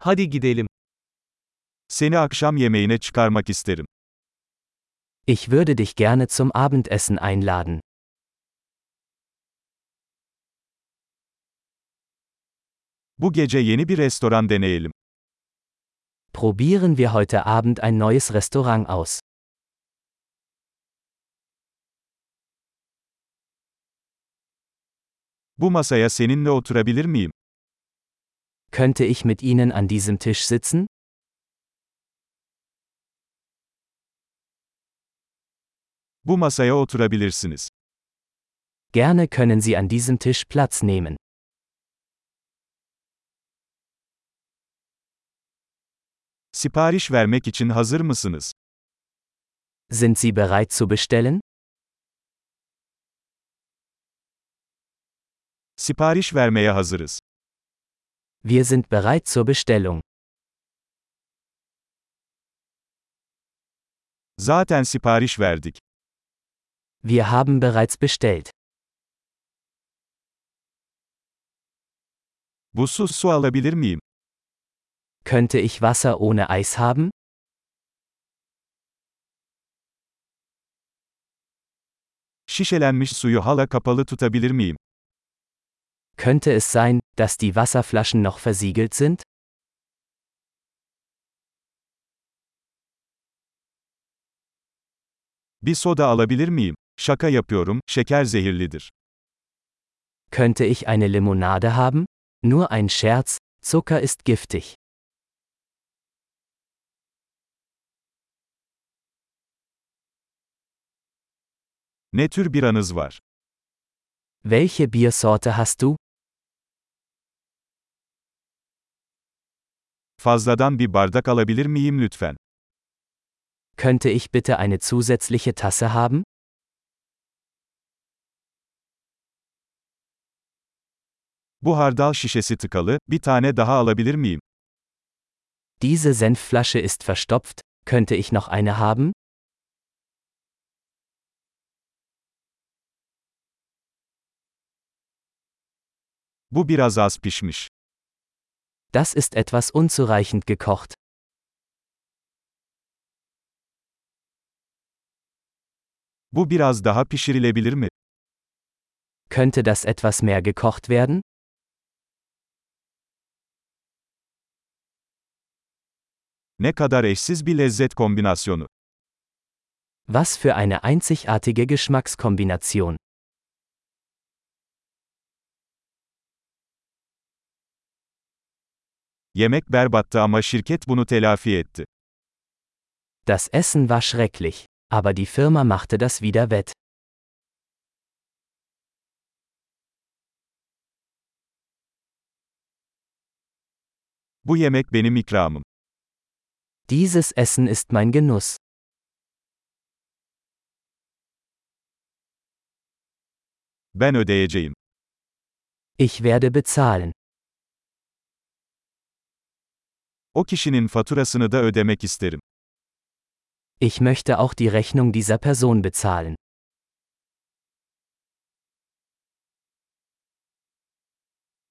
Hadi gidelim. Seni akşam yemeğine çıkarmak isterim. Ich würde dich gerne zum Abendessen einladen. Bu gece yeni bir restoran deneyelim. Probieren wir heute Abend ein neues Restaurant aus. Bu masaya seninle oturabilir miyim? Könnte ich mit Ihnen an diesem Tisch sitzen? Bu masaya oturabilirsiniz. Gerne können Sie an diesem Tisch Platz nehmen. Sipariş vermek için hazır mısınız? Sind Sie bereit zu bestellen? Sipariş vermeye hazırız. Wir sind bereit zur Bestellung. Zaten sipariş verdik. Wir haben bereits bestellt. Buzsuz su alabilir miyim? Könnte ich Wasser ohne Eis haben? Şişelenmiş suyu hala kapalı tutabilir miyim? Könnte es sein, dass die Wasserflaschen noch versiegelt sind? Bir soda alabilir miyim? Şaka yapıyorum, şeker zehirlidir. Könnte ich eine Limonade haben? Nur ein Scherz, Zucker ist giftig. Ne tür biranız var? Welche Biersorte hast du? Fazladan bir bardak alabilir miyim lütfen? Könnte ich bitte eine zusätzliche Tasse haben? Bu hardal şişesi tıkalı, bir tane daha alabilir miyim? Diese Senfflasche ist verstopft, könnte ich noch eine haben? Bu biraz az pişmiş. Das ist etwas unzureichend gekocht. Bu biraz daha pişirilebilir mi? Könnte das etwas mehr gekocht werden? Ne kadar eşsiz bir lezzet kombinasyonu. Was für eine einzigartige Geschmackskombination. Yemek berbattı ama şirket bunu telafi etti. Das Essen war schrecklich, aber die Firma machte das wieder wett. Bu yemek benim ikramım. Dieses Essen ist mein Genuss. Ben ödeyeceğim. Ich werde bezahlen. O kişinin faturasını da ödemek isterim. Ich möchte auch die Rechnung dieser Person bezahlen.